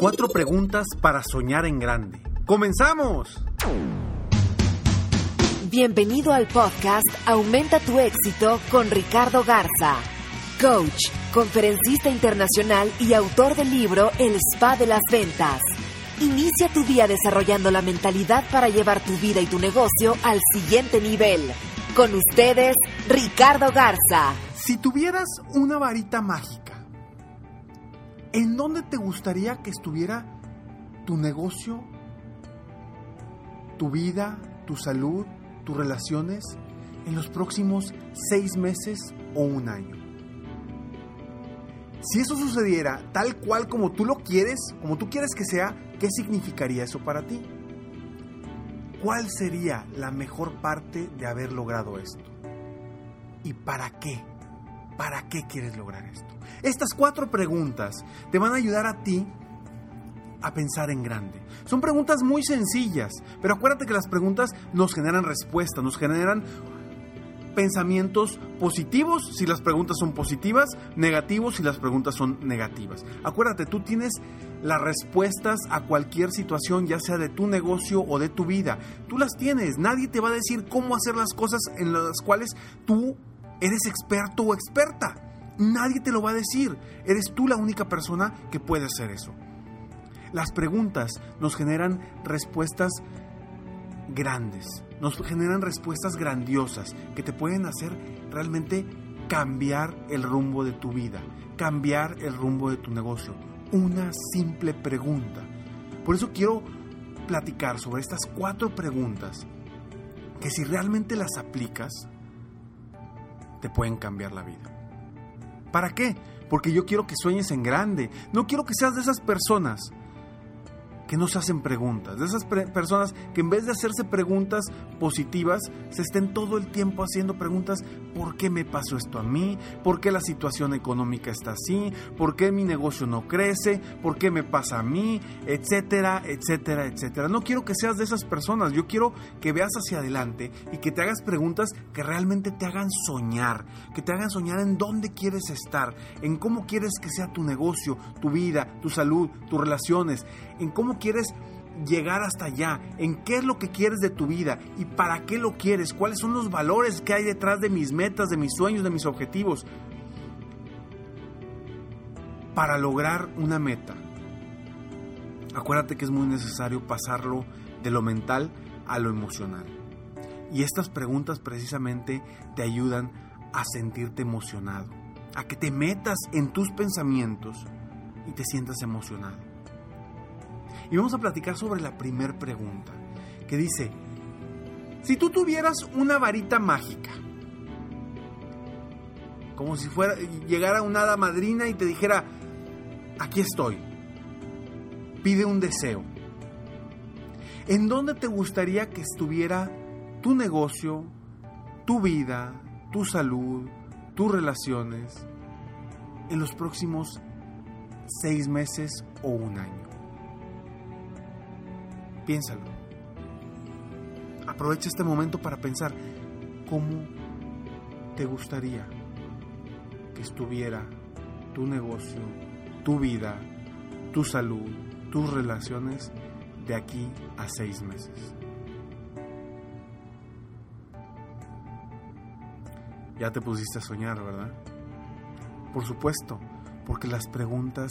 Cuatro preguntas para soñar en grande. ¡Comenzamos! Bienvenido al podcast Aumenta tu éxito con Ricardo Garza, coach, conferencista internacional y autor del libro El Spa de las Ventas. Inicia tu día desarrollando la mentalidad para llevar tu vida y tu negocio al siguiente nivel. Con ustedes, Ricardo Garza. Si tuvieras una varita mágica, ¿en dónde te gustaría que estuviera tu negocio, tu vida, tu salud, tus relaciones en los próximos seis meses o un año? Si eso sucediera tal cual como tú lo quieres, como tú quieres que sea, ¿qué significaría eso para ti? ¿Cuál sería la mejor parte de haber logrado esto? ¿Y para qué? ¿Para qué quieres lograr esto? Estas cuatro preguntas te van a ayudar a ti a pensar en grande. Son preguntas muy sencillas, pero acuérdate que las preguntas nos generan respuestas, nos generan pensamientos positivos si las preguntas son positivas, negativos si las preguntas son negativas. Acuérdate, tú tienes las respuestas a cualquier situación, ya sea de tu negocio o de tu vida. Tú las tienes, nadie te va a decir cómo hacer las cosas en las cuales tú eres experto o experta. Nadie te lo va a decir. Eres tú la única persona que puede hacer eso. Las preguntas nos generan respuestas grandes, nos generan respuestas grandiosas que te pueden hacer realmente cambiar el rumbo de tu vida, cambiar el rumbo de tu negocio. Una simple pregunta. Por eso quiero platicar sobre estas cuatro preguntas que si realmente las aplicas, te pueden cambiar la vida. ¿Para qué? Porque yo quiero que sueñes en grande. No quiero que seas de esas personas que no se hacen preguntas, de esas personas que en vez de hacerse preguntas positivas, se estén todo el tiempo haciendo preguntas, ¿por qué me pasó esto a mí? ¿Por qué la situación económica está así? ¿Por qué mi negocio no crece? ¿Por qué me pasa a mí? Etcétera, etcétera, etcétera. No quiero que seas de esas personas, yo quiero que veas hacia adelante y que te hagas preguntas que realmente te hagan soñar, que te hagan soñar en dónde quieres estar, en cómo quieres que sea tu negocio, tu vida, tu salud, tus relaciones, en cómo quieres llegar hasta allá, en qué es lo que quieres de tu vida y para qué lo quieres, cuáles son los valores que hay detrás de mis metas, de mis sueños, de mis objetivos. Para lograr una meta, acuérdate que es muy necesario pasarlo de lo mental a lo emocional. Y estas preguntas precisamente te ayudan a sentirte emocionado, a que te metas en tus pensamientos y te sientas emocionado. Y vamos a platicar sobre la primera pregunta, que dice, si tú tuvieras una varita mágica, como si fuera llegara una hada madrina y te dijera, aquí estoy, pide un deseo. ¿En dónde te gustaría que estuviera tu negocio, tu vida, tu salud, tus relaciones en los próximos seis meses o un año? Piénsalo. Aprovecha este momento para pensar cómo te gustaría que estuviera tu negocio, tu vida, tu salud, tus relaciones de aquí a seis meses. Ya te pusiste a soñar, ¿verdad? Por supuesto, porque las preguntas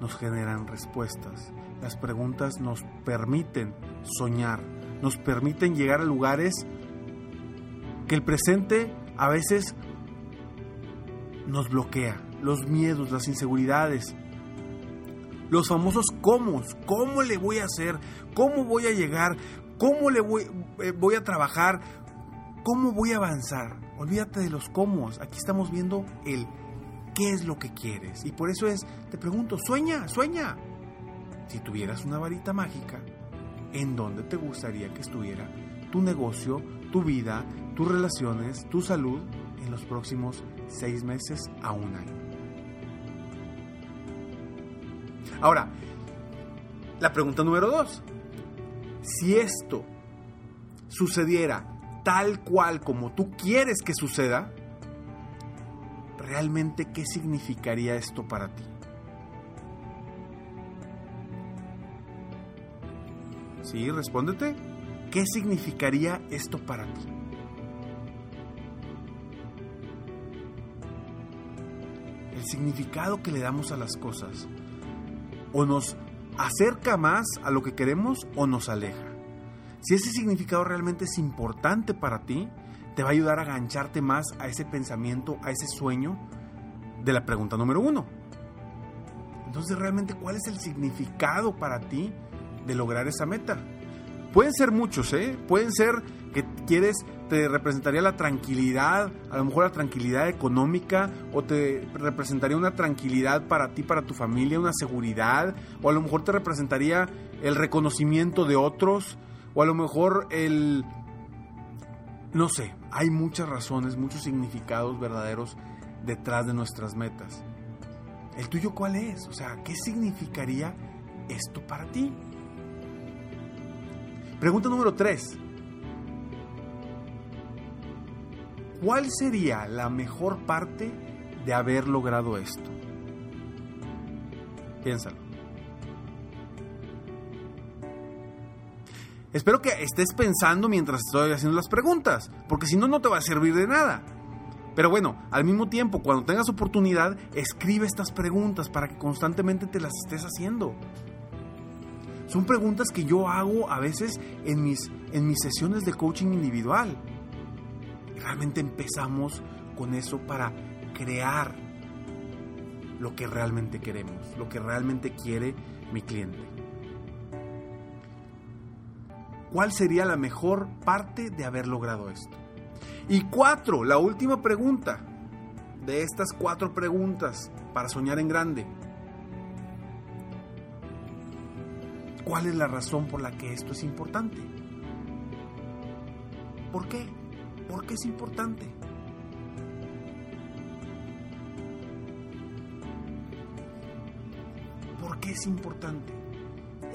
nos generan respuestas. Las preguntas nos permiten soñar, nos permiten llegar a lugares que el presente a veces nos bloquea. Los miedos, las inseguridades, los famosos cómo, cómo le voy a hacer, cómo voy a llegar, cómo le voy, eh, voy a trabajar, cómo voy a avanzar. Olvídate de los cómo, aquí estamos viendo el qué es lo que quieres. Y por eso es, te pregunto, sueña, sueña. Si tuvieras una varita mágica, ¿en dónde te gustaría que estuviera tu negocio, tu vida, tus relaciones, tu salud en los próximos seis meses a un año? Ahora, la pregunta número dos. Si esto sucediera tal cual como tú quieres que suceda, realmente qué significaría esto para ti. Sí, respóndete. ¿Qué significaría esto para ti? El significado que le damos a las cosas o nos acerca más a lo que queremos o nos aleja. Si ese significado realmente es importante para ti, te va a ayudar a agancharte más a ese pensamiento, a ese sueño de la pregunta número uno. Entonces, realmente, ¿cuál es el significado para ti de lograr esa meta? Pueden ser muchos, ¿eh? Pueden ser que quieres, te representaría la tranquilidad, a lo mejor la tranquilidad económica, o te representaría una tranquilidad para ti, para tu familia, una seguridad, o a lo mejor te representaría el reconocimiento de otros, o a lo mejor el no sé, hay muchas razones, muchos significados verdaderos detrás de nuestras metas. ¿El tuyo cuál es? O sea, ¿qué significaría esto para ti? Pregunta número 3. ¿Cuál sería la mejor parte de haber logrado esto? Piénsalo. Espero que estés pensando mientras estoy haciendo las preguntas, porque si no, no te va a servir de nada. Pero bueno, al mismo tiempo, cuando tengas oportunidad, escribe estas preguntas para que constantemente te las estés haciendo. Son preguntas que yo hago a veces en mis, en mis sesiones de coaching individual. Realmente empezamos con eso para crear lo que realmente queremos, lo que realmente quiere mi cliente. ¿Cuál sería la mejor parte de haber logrado esto? Y cuatro, la última pregunta de estas cuatro preguntas para soñar en grande. ¿Cuál es la razón por la que esto es importante? ¿Por qué? ¿Por qué es importante? ¿Por qué es importante?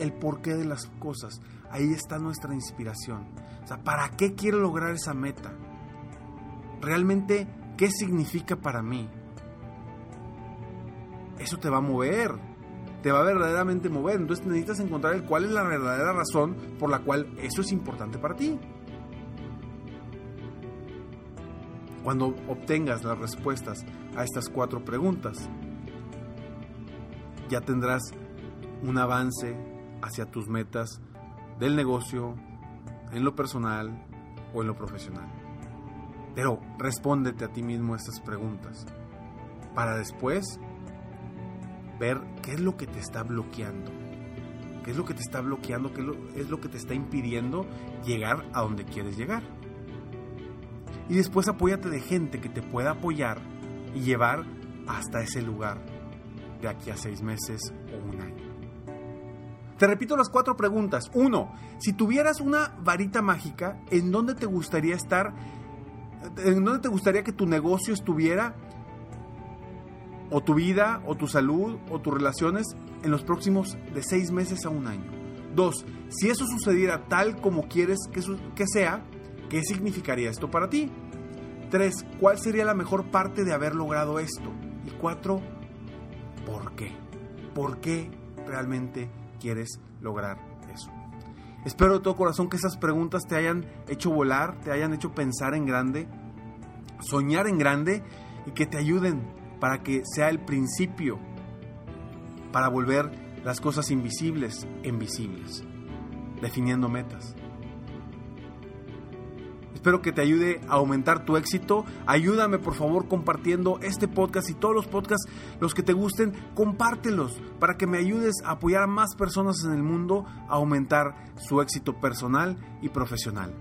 El porqué de las cosas ahí está nuestra inspiración. O sea, ¿para qué quiero lograr esa meta? Realmente, ¿qué significa para mí? Eso te va a mover, te va a verdaderamente mover. Entonces necesitas encontrar el cuál es la verdadera razón por la cual eso es importante para ti. Cuando obtengas las respuestas a estas cuatro preguntas, ya tendrás un avance hacia tus metas del negocio, en lo personal o en lo profesional. Pero respóndete a ti mismo estas preguntas para después ver qué es lo que te está bloqueando. ¿Qué es lo que te está bloqueando? ¿Qué es lo que te está impidiendo llegar a donde quieres llegar? Y después apóyate de gente que te pueda apoyar y llevar hasta ese lugar de aquí a seis meses o un año. Te repito las cuatro preguntas. Uno, si tuvieras una varita mágica, ¿en dónde te gustaría estar? ¿En dónde te gustaría que tu negocio estuviera? O tu vida, o tu salud, o tus relaciones en los próximos de seis meses a un año. Dos, si eso sucediera tal como quieres que, que sea, ¿qué significaría esto para ti? Tres, ¿cuál sería la mejor parte de haber logrado esto? Y cuatro, ¿por qué? ¿Por qué realmente quieres lograr eso. Espero de todo corazón que esas preguntas te hayan hecho volar, te hayan hecho pensar en grande, soñar en grande y que te ayuden para que sea el principio para volver las cosas invisibles en visibles, definiendo metas. Espero que te ayude a aumentar tu éxito. Ayúdame por favor compartiendo este podcast y todos los podcasts, los que te gusten, compártelos para que me ayudes a apoyar a más personas en el mundo a aumentar su éxito personal y profesional.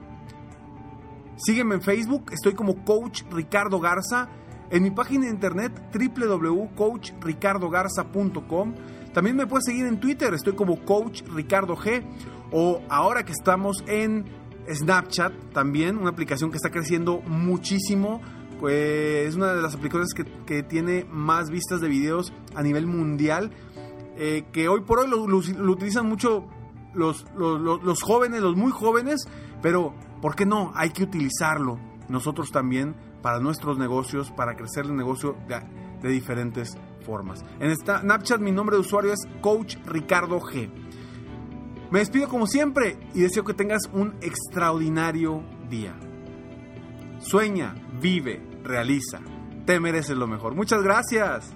Sígueme en Facebook, estoy como Coach Ricardo Garza. En mi página de internet www.coachricardogarza.com. También me puedes seguir en Twitter, estoy como Coach Ricardo G. O ahora que estamos en Snapchat también, una aplicación que está creciendo muchísimo. Pues es una de las aplicaciones que, tiene más vistas de videos a nivel mundial. Eh, que hoy por hoy lo, utilizan mucho los, los, jóvenes, los muy jóvenes. Pero, ¿por qué no? Hay que utilizarlo nosotros también para nuestros negocios, para crecer el negocio de, de diferentes formas. En Snapchat mi nombre de usuario es Coach Ricardo G. Me despido como siempre y deseo que tengas un extraordinario día. Sueña, vive, realiza. Te mereces lo mejor. Muchas gracias.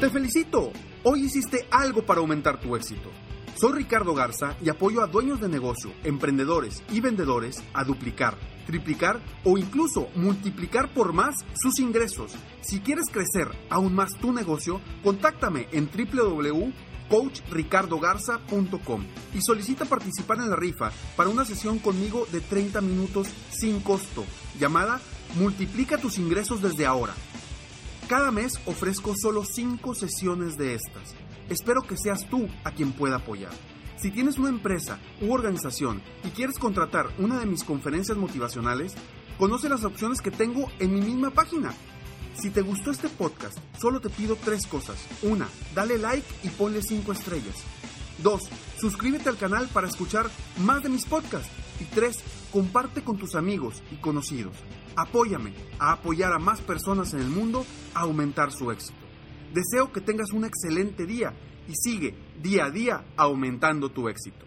Te felicito. Hoy hiciste algo para aumentar tu éxito. Soy Ricardo Garza y apoyo a dueños de negocio, emprendedores y vendedores a duplicar, triplicar o incluso multiplicar por más sus ingresos. Si quieres crecer aún más tu negocio, contáctame en www coachricardogarza.com y solicita participar en la rifa para una sesión conmigo de 30 minutos sin costo, llamada Multiplica tus ingresos desde ahora. Cada mes ofrezco solo 5 sesiones de estas. Espero que seas tú a quien pueda apoyar. Si tienes una empresa u organización y quieres contratar una de mis conferencias motivacionales, conoce las opciones que tengo en mi misma página si te gustó este podcast, solo te pido tres cosas. Una, dale like y ponle cinco estrellas. Dos, suscríbete al canal para escuchar más de mis podcasts. Y tres, comparte con tus amigos y conocidos. Apóyame a apoyar a más personas en el mundo a aumentar su éxito. Deseo que tengas un excelente día y sigue día a día aumentando tu éxito.